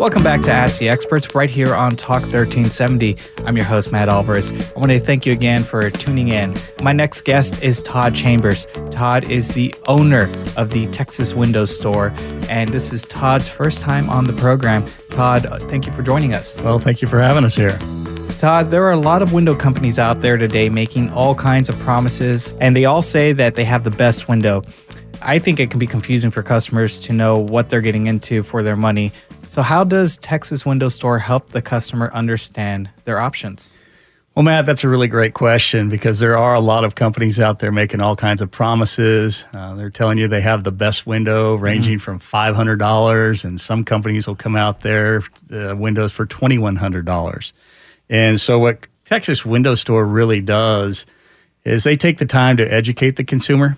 Welcome back to Ask the Experts right here on Talk 1370. I'm your host, Matt Alvarez. I want to thank you again for tuning in. My next guest is Todd Chambers. Todd is the owner of the Texas Windows Store, and this is Todd's first time on the program. Todd, thank you for joining us. Well, thank you for having us here. Todd, there are a lot of window companies out there today making all kinds of promises, and they all say that they have the best window. I think it can be confusing for customers to know what they're getting into for their money. So, how does Texas Window Store help the customer understand their options? Well, Matt, that's a really great question because there are a lot of companies out there making all kinds of promises. Uh, they're telling you they have the best window ranging mm-hmm. from $500, and some companies will come out there, uh, windows for $2,100. And so, what Texas Window Store really does is they take the time to educate the consumer.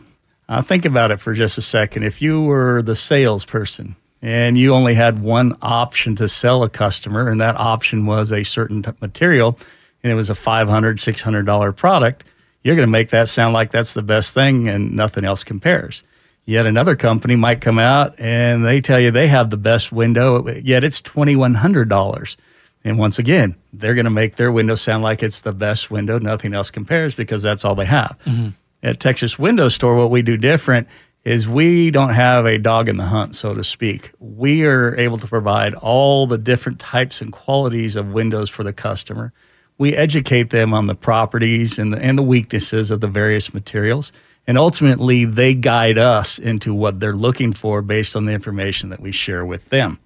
Uh, think about it for just a second. If you were the salesperson and you only had one option to sell a customer, and that option was a certain material, and it was a $500, $600 product, you're going to make that sound like that's the best thing and nothing else compares. Yet another company might come out and they tell you they have the best window, yet it's $2,100. And once again, they're going to make their window sound like it's the best window, nothing else compares because that's all they have. Mm-hmm. At Texas Window Store, what we do different is we don't have a dog in the hunt, so to speak. We are able to provide all the different types and qualities of windows for the customer. We educate them on the properties and the, and the weaknesses of the various materials. And ultimately, they guide us into what they're looking for based on the information that we share with them.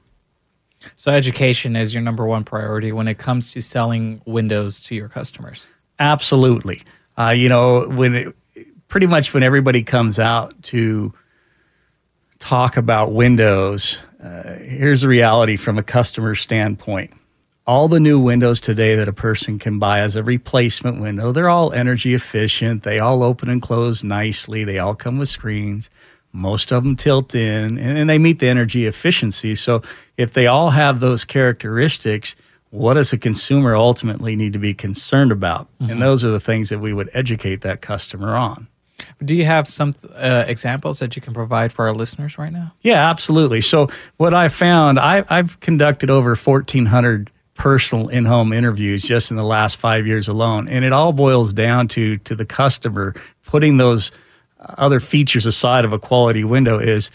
So, education is your number one priority when it comes to selling windows to your customers. Absolutely. Uh, you know, when it, pretty much when everybody comes out to talk about Windows, uh, here's the reality from a customer standpoint. All the new windows today that a person can buy as a replacement window, they're all energy efficient. They all open and close nicely. They all come with screens. Most of them tilt in and, and they meet the energy efficiency. So, if they all have those characteristics, what does a consumer ultimately need to be concerned about? Mm-hmm. And those are the things that we would educate that customer on. Do you have some uh, examples that you can provide for our listeners right now? Yeah, absolutely. So, what I found, I, I've conducted over 1,400 personal in-home interviews just in the last five years alone, and it all boils down to to the customer putting those other features aside of a quality window. Is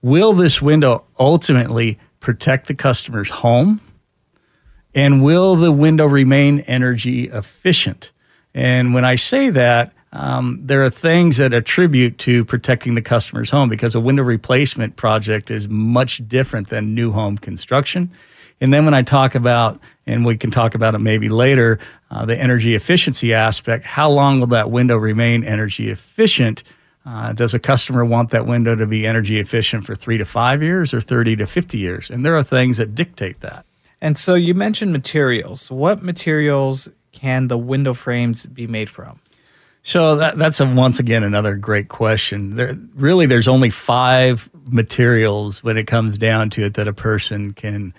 will this window ultimately protect the customer's home, and will the window remain energy efficient? And when I say that um, there are things that attribute to protecting the customer's home because a window replacement project is much different than new home construction. And then when I talk about, and we can talk about it maybe later, uh, the energy efficiency aspect, how long will that window remain energy efficient? Uh, does a customer want that window to be energy efficient for three to five years or 30 to 50 years? And there are things that dictate that. And so you mentioned materials. What materials can the window frames be made from? So that, that's a, once again another great question. There, really, there's only five materials when it comes down to it that a person can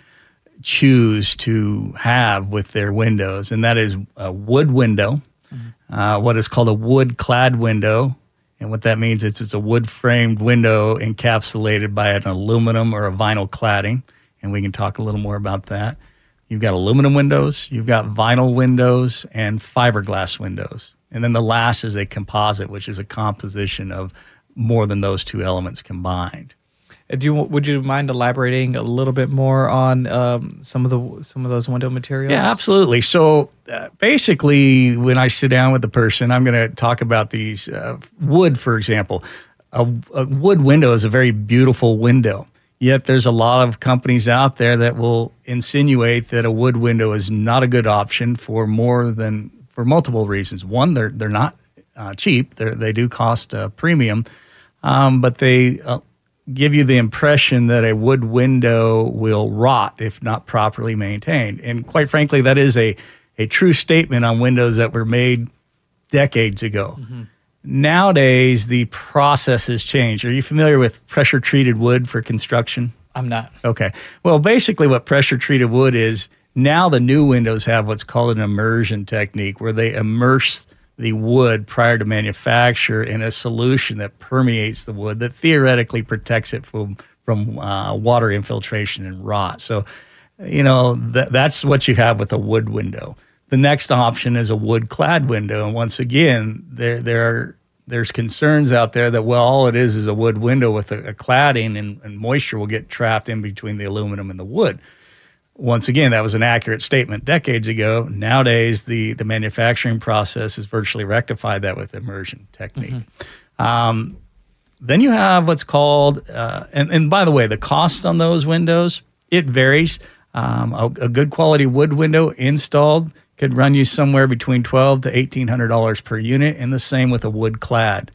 choose to have with their windows, and that is a wood window, mm-hmm. uh, what is called a wood clad window. And what that means is it's a wood framed window encapsulated by an aluminum or a vinyl cladding. And we can talk a little more about that. You've got aluminum windows, you've got vinyl windows, and fiberglass windows. And then the last is a composite, which is a composition of more than those two elements combined. Uh, do you, would you mind elaborating a little bit more on um, some of the some of those window materials? Yeah, absolutely. So uh, basically, when I sit down with the person, I'm going to talk about these uh, wood, for example. A, a wood window is a very beautiful window. Yet there's a lot of companies out there that will insinuate that a wood window is not a good option for more than for multiple reasons. One, they're they're not uh, cheap. They're, they do cost a premium, um, but they uh, give you the impression that a wood window will rot if not properly maintained. And quite frankly, that is a, a true statement on windows that were made decades ago. Mm-hmm. Nowadays, the process has changed. Are you familiar with pressure treated wood for construction? I'm not. Okay. Well, basically, what pressure treated wood is now the new windows have what's called an immersion technique where they immerse the wood prior to manufacture in a solution that permeates the wood that theoretically protects it from from uh, water infiltration and rot. So, you know, th- that's what you have with a wood window. The next option is a wood clad window, and once again, there there are there's concerns out there that well all it is is a wood window with a, a cladding and, and, moisture will get trapped in between the aluminum and the wood once again that was an accurate statement decades ago nowadays the, the manufacturing process has virtually rectified that with immersion technique mm-hmm. um, then you have what's called uh, and, and by the way the cost on those windows it varies um, a, a good quality wood window installed could run you somewhere between twelve to eighteen hundred dollars per unit, and the same with a wood clad.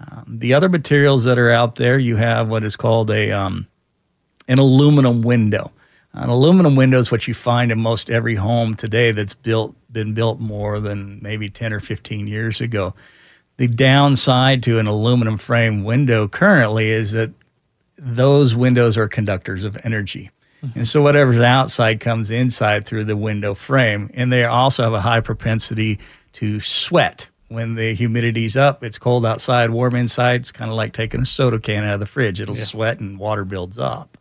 Um, the other materials that are out there, you have what is called a um, an aluminum window. An aluminum window is what you find in most every home today that's built been built more than maybe ten or fifteen years ago. The downside to an aluminum frame window currently is that those windows are conductors of energy. Mm-hmm. And so whatever's outside comes inside through the window frame. And they also have a high propensity to sweat. When the humidity's up, it's cold outside, warm inside. It's kind of like taking a soda can out of the fridge. It'll yeah. sweat and water builds up.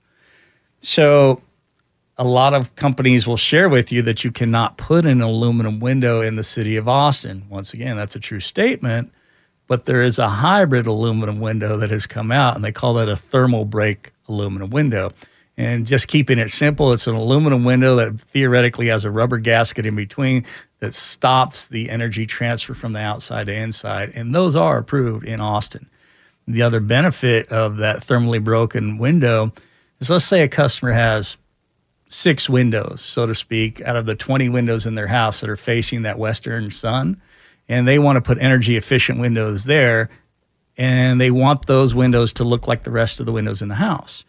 So a lot of companies will share with you that you cannot put an aluminum window in the city of Austin. Once again, that's a true statement, but there is a hybrid aluminum window that has come out, and they call that a thermal break aluminum window. And just keeping it simple, it's an aluminum window that theoretically has a rubber gasket in between that stops the energy transfer from the outside to inside. And those are approved in Austin. The other benefit of that thermally broken window is let's say a customer has six windows, so to speak, out of the 20 windows in their house that are facing that western sun, and they want to put energy efficient windows there, and they want those windows to look like the rest of the windows in the house.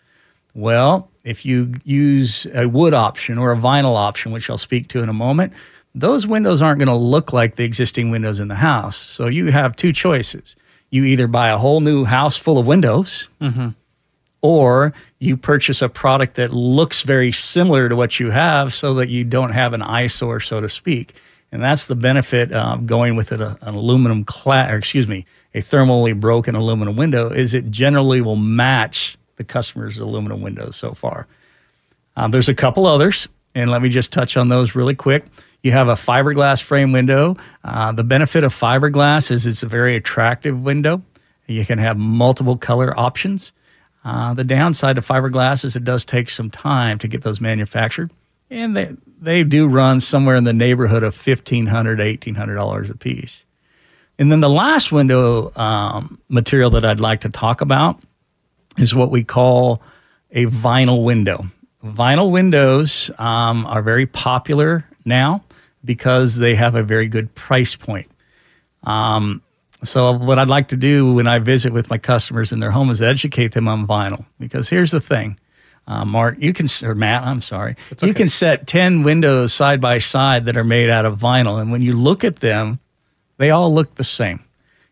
Well, if you use a wood option or a vinyl option, which I'll speak to in a moment, those windows aren't going to look like the existing windows in the house. So you have two choices. You either buy a whole new house full of windows, mm-hmm. Or you purchase a product that looks very similar to what you have so that you don't have an eyesore, so to speak. And that's the benefit of going with it, an aluminum clad, or excuse me, a thermally broken aluminum window is it generally will match the customer's aluminum windows so far. Um, there's a couple others, and let me just touch on those really quick. You have a fiberglass frame window. Uh, the benefit of fiberglass is it's a very attractive window. You can have multiple color options. Uh, the downside to fiberglass is it does take some time to get those manufactured, and they they do run somewhere in the neighborhood of fifteen hundred eighteen hundred dollars a piece. And then the last window um, material that I'd like to talk about is what we call a vinyl window. Vinyl windows um, are very popular now because they have a very good price point. Um, so, what I'd like to do when I visit with my customers in their home is educate them on vinyl. Because here's the thing, uh, Mark, you can, or Matt, I'm sorry, okay. you can set 10 windows side by side that are made out of vinyl. And when you look at them, they all look the same.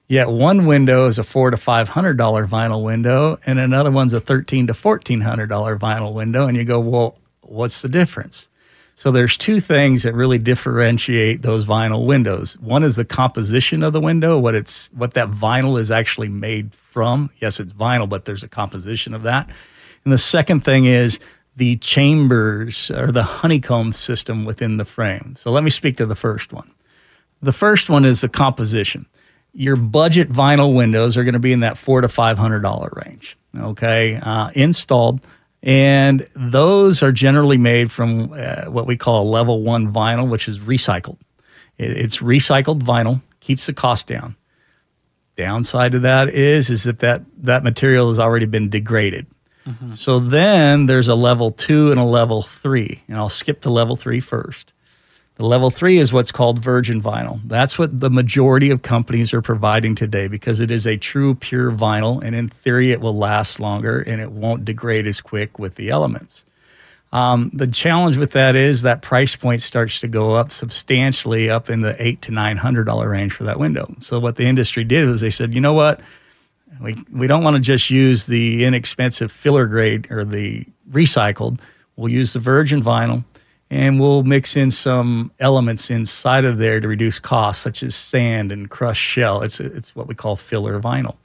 Yet one window is a four to five hundred dollar vinyl window, and another one's a thirteen to fourteen hundred dollar vinyl window. And you go, well, what's the difference? So there's two things that really differentiate those vinyl windows. One is the composition of the window, what it's what that vinyl is actually made from. Yes, it's vinyl, but there's a composition of that. And the second thing is the chambers or the honeycomb system within the frame. So let me speak to the first one. The first one is the composition your budget vinyl windows are going to be in that four to five hundred dollar range. Okay, uh, installed, and those are generally made from uh, what we call a level one vinyl, which is recycled. It's recycled vinyl, keeps the cost down. Downside to that is is that that, that material has already been degraded. Mm-hmm. So then there's a level two and a level three, and I'll skip to level three first. The level three is what's called virgin vinyl. That's what the majority of companies are providing today because it is a true pure vinyl, and in theory, it will last longer and it won't degrade as quick with the elements. Um, the challenge with that is that price point starts to go up substantially, up in the eight to nine hundred dollar range for that window. So what the industry did is they said, you know what, we we don't want to just use the inexpensive filler grade or the recycled. We'll use the virgin vinyl, and we'll mix in some elements inside of there to reduce costs, such as sand and crushed shell. It's it's what we call filler vinyl.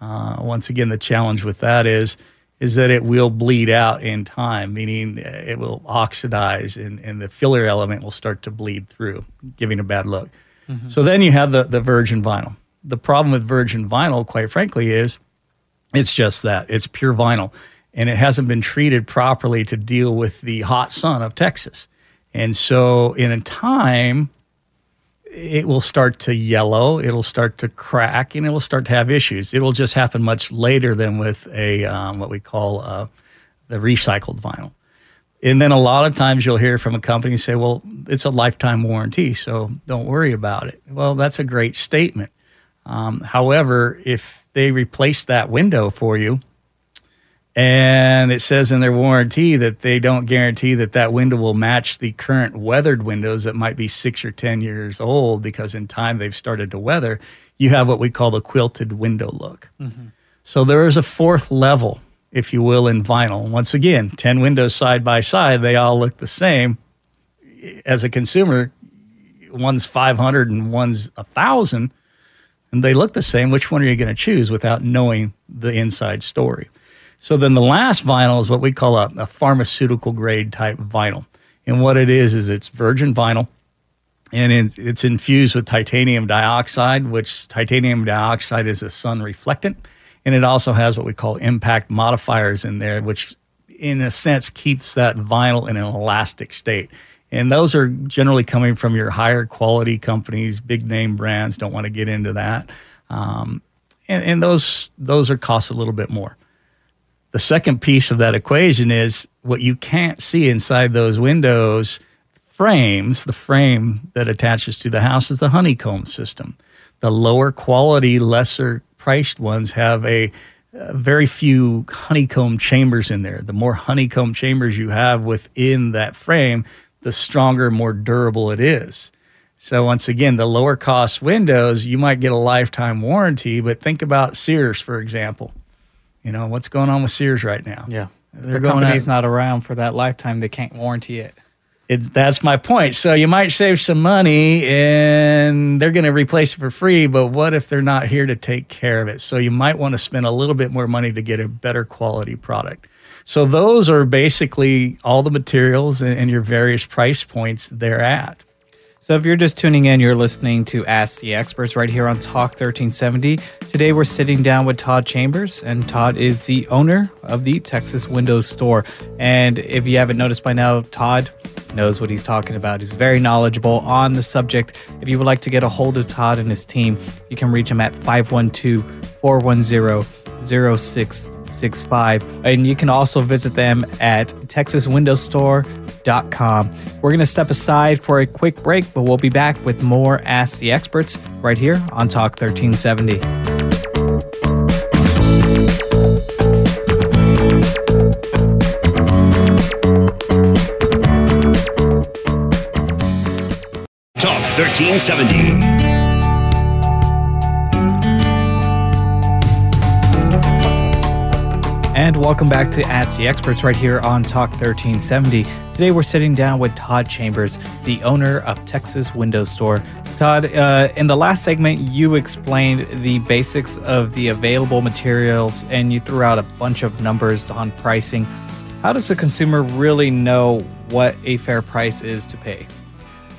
Uh, once again, the challenge with that is is that it will bleed out in time, meaning uh, it will oxidize and, and the filler element will start to bleed through, giving a bad look. Mm-hmm. So then you have the, the virgin vinyl. The problem with virgin vinyl, quite frankly, is it's just that it's pure vinyl and it hasn't been treated properly to deal with the hot sun of Texas. And so, in a time it will start to yellow, it'll start to crack, and it will start to have issues. It will just happen much later than with a um, what we call uh, the recycled vinyl. And then a lot of times you'll hear from a company say, "Well, it's a lifetime warranty, so don't worry about it." Well, that's a great statement. Um, however, if they replace that window for you, and it says in their warranty that they don't guarantee that that window will match the current weathered windows that might be six or 10 years old because in time they've started to weather. You have what we call the quilted window look. Mm-hmm. So there is a fourth level, if you will, in vinyl. Once again, 10 windows side by side, they all look the same. As a consumer, one's 500 and one's 1,000, and they look the same. Which one are you going to choose without knowing the inside story? So then the last vinyl is what we call a, a pharmaceutical grade type vinyl. And what it is, is it's virgin vinyl and it's infused with titanium dioxide, which titanium dioxide is a sun reflectant. And it also has what we call impact modifiers in there, which in a sense keeps that vinyl in an elastic state. And those are generally coming from your higher quality companies, big name brands. Don't want to get into that. Um, and, and those those are cost a little bit more. The second piece of that equation is what you can't see inside those windows frames, the frame that attaches to the house is the honeycomb system. The lower quality, lesser priced ones have a, a very few honeycomb chambers in there. The more honeycomb chambers you have within that frame, the stronger, more durable it is. So once again, the lower cost windows, you might get a lifetime warranty, but think about Sears, for example. You know, what's going on with Sears right now? Yeah. They're the company's not around for that lifetime. They can't warranty it. It, that's my point. So you might save some money and they're going to replace it for free, but what if they're not here to take care of it? So you might want to spend a little bit more money to get a better quality product. So those are basically all the materials and, and your various price points they're at. So, if you're just tuning in, you're listening to Ask the Experts right here on Talk 1370. Today, we're sitting down with Todd Chambers, and Todd is the owner of the Texas Windows Store. And if you haven't noticed by now, Todd knows what he's talking about. He's very knowledgeable on the subject. If you would like to get a hold of Todd and his team, you can reach him at 512 410 0665. And you can also visit them at we're going to step aside for a quick break, but we'll be back with more Ask the Experts right here on Talk 1370. Talk 1370. And welcome back to Ask the Experts right here on Talk 1370. Today we're sitting down with Todd Chambers, the owner of Texas Window Store. Todd, uh, in the last segment, you explained the basics of the available materials and you threw out a bunch of numbers on pricing. How does the consumer really know what a fair price is to pay?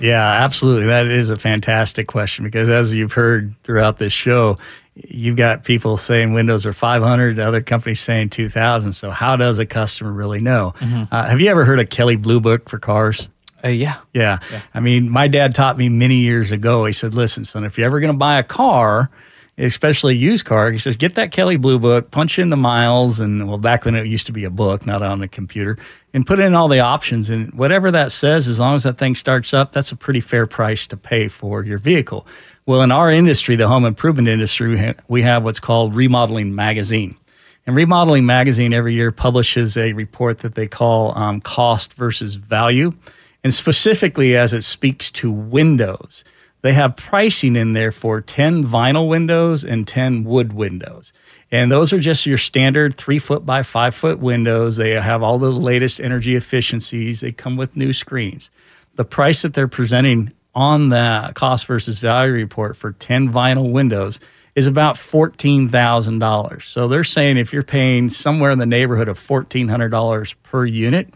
Yeah, absolutely. That is a fantastic question because as you've heard throughout this show, you've got people saying windows are 500 other companies saying 2000 so how does a customer really know mm-hmm. uh, have you ever heard of Kelley blue book for cars uh, yeah. yeah. yeah i mean my dad taught me many years ago he said listen son if you're ever going to buy a car especially used car. He says, get that Kelley Blue Book, punch in the miles, and well, back when it used to be a book, not on a computer, and put in all the options. And whatever that says, as long as that thing starts up, that's a pretty fair price to pay for your vehicle. Well, in our industry, the home improvement industry, we have what's called Remodeling Magazine. And Remodeling Magazine every year publishes a report that they call um, Cost versus Value. And specifically, as it speaks to windows, they have pricing in there for 10 vinyl windows and 10 wood windows. And those are just your standard three foot by five foot windows. They have all the latest energy efficiencies. They come with new screens. The price that they're presenting on the cost versus value report for 10 vinyl windows is about $14,000. So they're saying if you're paying somewhere in the neighborhood of $1,400 per unit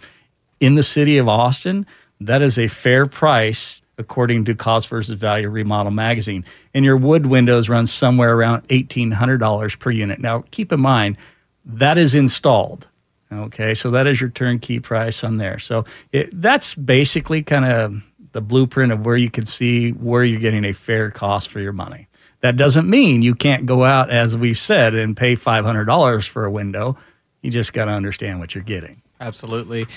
in the city of Austin, that is a fair price according to Cost versus Value Remodel Magazine. And your wood windows run somewhere around $1,800 per unit. Now, keep in mind, that is installed. Okay, so that is your turnkey price on there. So it, that's basically kind of the blueprint of where you can see where you're getting a fair cost for your money. That doesn't mean you can't go out, as we said, and pay $500 for a window. You just got to understand what you're getting. Absolutely.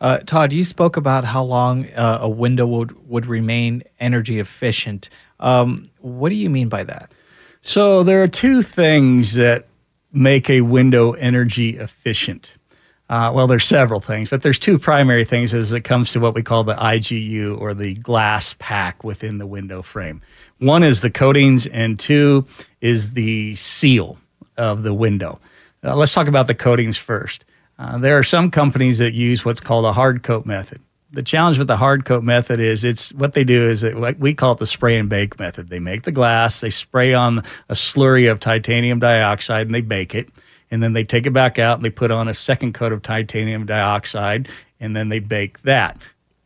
Uh, Todd, you spoke about how long uh, a window would, would remain energy efficient. Um, what do you mean by that? So, there are two things that make a window energy efficient. Uh, well, there's several things, but there's two primary things as it comes to what we call the IGU or the glass pack within the window frame. One is the coatings, and two is the seal of the window. Uh, let's talk about the coatings first. Uh, there are some companies that use what's called a hard coat method. The challenge with the hard coat method is it's what they do is it, we call it the spray and bake method. They make the glass, they spray on a slurry of titanium dioxide, and they bake it. And then they take it back out and they put on a second coat of titanium dioxide, and then they bake that.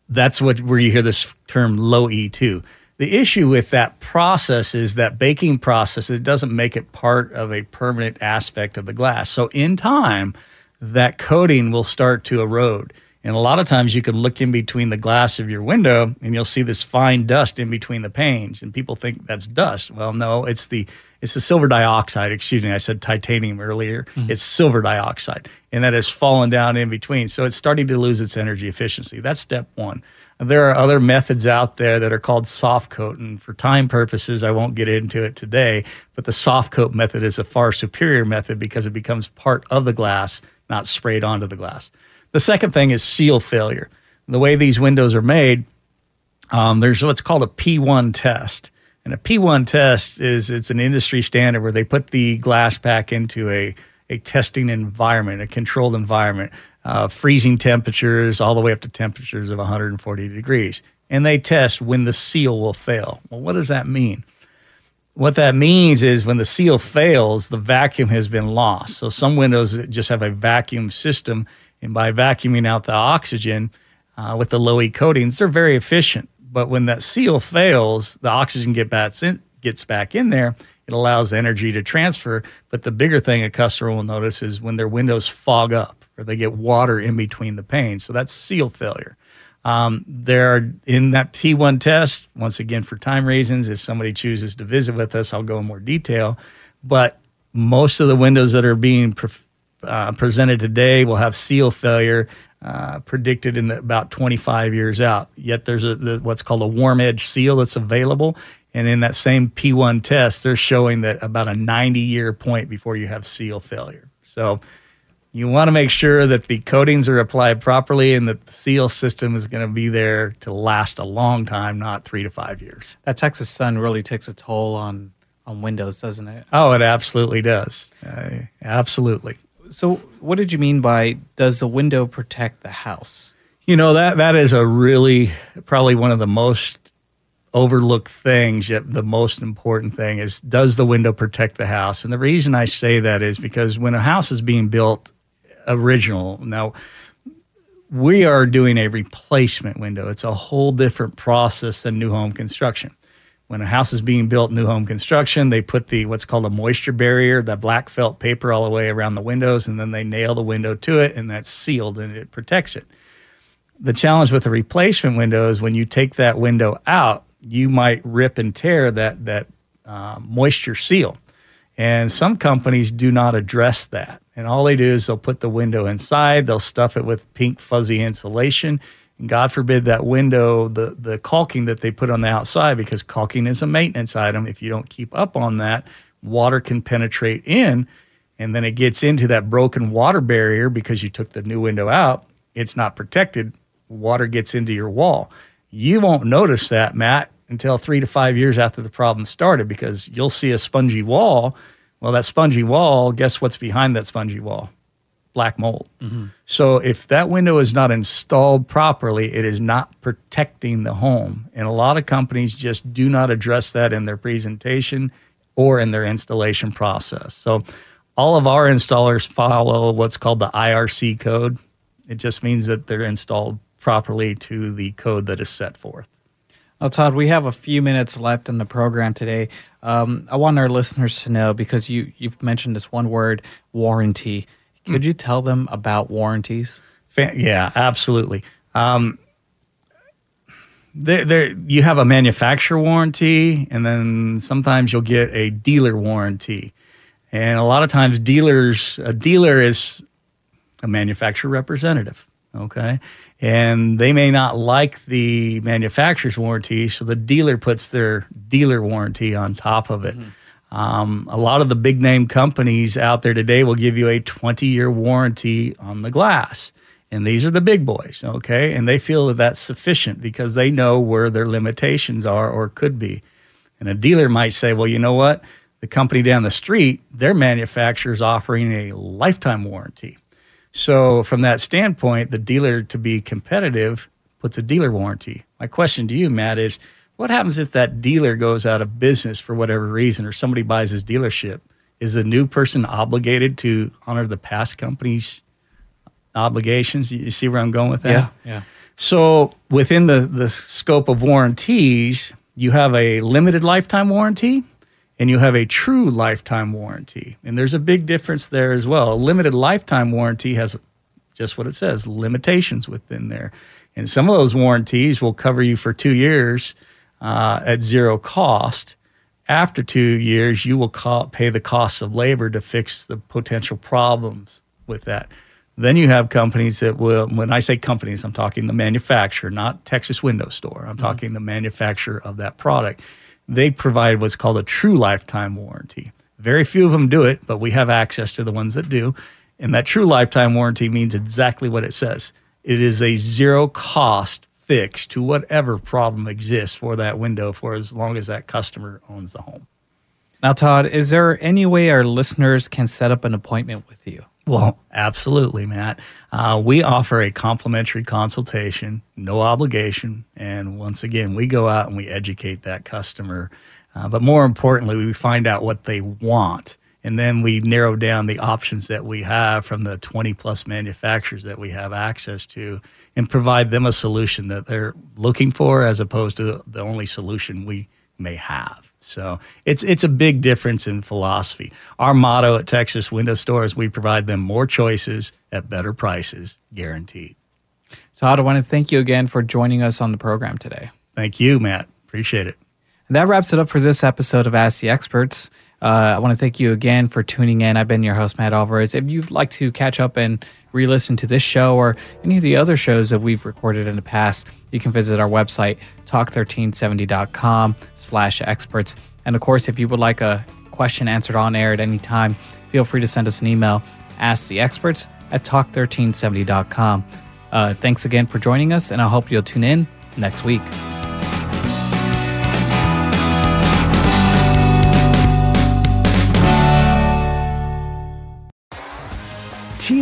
That's what where you hear this term low E2. The issue with that process is that baking process, it doesn't make it part of a permanent aspect of the glass. So in time, that coating will start to erode. And a lot of times you can look in between the glass of your window and you'll see this fine dust in between the panes. And people think that's dust. Well, no, it's the it's the silver dioxide. Excuse me, I said titanium earlier. Mm-hmm. It's silver dioxide. And that has fallen down in between. So it's starting to lose its energy efficiency. That's step one. There are other methods out there that are called soft coat. And for time purposes, I won't get into it today. But the soft coat method is a far superior method because it becomes part of the glass not sprayed onto the glass. The second thing is seal failure. The way these windows are made, um, there's what's called a P1 test. And a P1 test is it's an industry standard where they put the glass back into a, a testing environment, a controlled environment, uh, freezing temperatures all the way up to temperatures of 140 degrees. And they test when the seal will fail. Well, what does that mean? What that means is when the seal fails, the vacuum has been lost. So some windows just have a vacuum system, and by vacuuming out the oxygen uh, with the low E coatings, they're very efficient. But when that seal fails, the oxygen get in, gets back in there. It allows energy to transfer. But the bigger thing a customer will notice is when their windows fog up or they get water in between the panes. So that's seal failure. Um, there are in that P1 test, once again, for time reasons, if somebody chooses to visit with us, I'll go in more detail. But most of the windows that are being pre- uh, presented today will have seal failure uh, predicted in the, about 25 years out. Yet there's a, the, what's called a warm edge seal that's available. And in that same P1 test, they're showing that about a 90 year point before you have seal failure. So you want to make sure that the coatings are applied properly and that the seal system is going to be there to last a long time, not three to five years. That Texas sun really takes a toll on on windows, doesn't it? Oh, it absolutely does. Uh, absolutely. So, what did you mean by does the window protect the house? You know that that is a really probably one of the most overlooked things, yet the most important thing is does the window protect the house? And the reason I say that is because when a house is being built original. Now, we are doing a replacement window. It's a whole different process than new home construction. When a house is being built, new home construction, they put the what's called a moisture barrier, that black felt paper all the way around the windows, and then they nail the window to it, and that's sealed and it protects it. The challenge with a replacement window is when you take that window out, you might rip and tear that that uh, moisture seal. And some companies do not address that. And all they do is they'll put the window inside, they'll stuff it with pink fuzzy insulation. And God forbid that window, the, the caulking that they put on the outside, because caulking is a maintenance item. If you don't keep up on that, water can penetrate in and then it gets into that broken water barrier because you took the new window out. It's not protected. Water gets into your wall. You won't notice that, Matt, until three to five years after the problem started because you'll see a spongy wall. Well, that spongy wall, guess what's behind that spongy wall? Black mold. Mm-hmm. So if that window is not installed properly, it is not protecting the home. And a lot of companies just do not address that in their presentation or in their installation process. So all of our installers follow what's called the IRC code. It just means that they're installed properly to the code that is set forth. Well, Todd, we have a few minutes left in the program today. Um, I want our listeners to know because you you've mentioned this one word, warranty. Could you tell them about warranties? Yeah, absolutely. Um, there, there, you have a manufacturer warranty, and then sometimes you'll get a dealer warranty. And a lot of times, dealers, a dealer is a manufacturer representative. Okay. And they may not like the manufacturer's warranty, so the dealer puts their dealer warranty on top of it. Mm-hmm. Um, a lot of the big name companies out there today will give you a 20 year warranty on the glass. And these are the big boys, okay? And they feel that that's sufficient because they know where their limitations are or could be. And a dealer might say, well, you know what? the company down the street, their manufacturer is offering a lifetime warranty. So, from that standpoint, the dealer to be competitive puts a dealer warranty. My question to you, Matt, is what happens if that dealer goes out of business for whatever reason or somebody buys his dealership? Is the new person obligated to honor the past company's obligations? You see where I'm going with that? Yeah. Yeah. So, within the, the scope of warranties, you have a limited lifetime warranty and you have a true lifetime warranty. And there's a big difference there as well. A limited lifetime warranty has just what it says limitations within there. And some of those warranties will cover you for two years uh, at zero cost. After two years, you will co- pay the costs of labor to fix the potential problems with that. Then you have companies that will, when I say companies, I'm talking the manufacturer, not Texas Window Store. I'm mm-hmm. talking the manufacturer of that product they provide what's called a true lifetime warranty. Very few of them do it, but we have access to the ones that do. And that true lifetime warranty means exactly what it says it is a zero cost fix to whatever problem exists for that window for as long as that customer owns the home. Now, Todd, is there any way our listeners can set up an appointment with you? Well, absolutely, Matt. Uh, we offer a complimentary consultation, no obligation. And once again, we go out and we educate that customer. Uh, but more importantly, we find out what they want. And then we narrow down the options that we have from the 20 plus manufacturers that we have access to and provide them a solution that they're looking for as opposed to the only solution we may have. So it's it's a big difference in philosophy. Our motto at Texas Window Store is we provide them more choices at better prices, guaranteed. Todd, I want to thank you again for joining us on the program today. Thank you, Matt. Appreciate it. And that wraps it up for this episode of Ask the Experts. Uh, I want to thank you again for tuning in. I've been your host, Matt Alvarez. If you'd like to catch up and re listen to this show or any of the other shows that we've recorded in the past, you can visit our website, talk1370.com slash experts. And of course, if you would like a question answered on air at any time, feel free to send us an email, ask the experts at talk1370.com. Uh, thanks again for joining us, and I hope you'll tune in next week.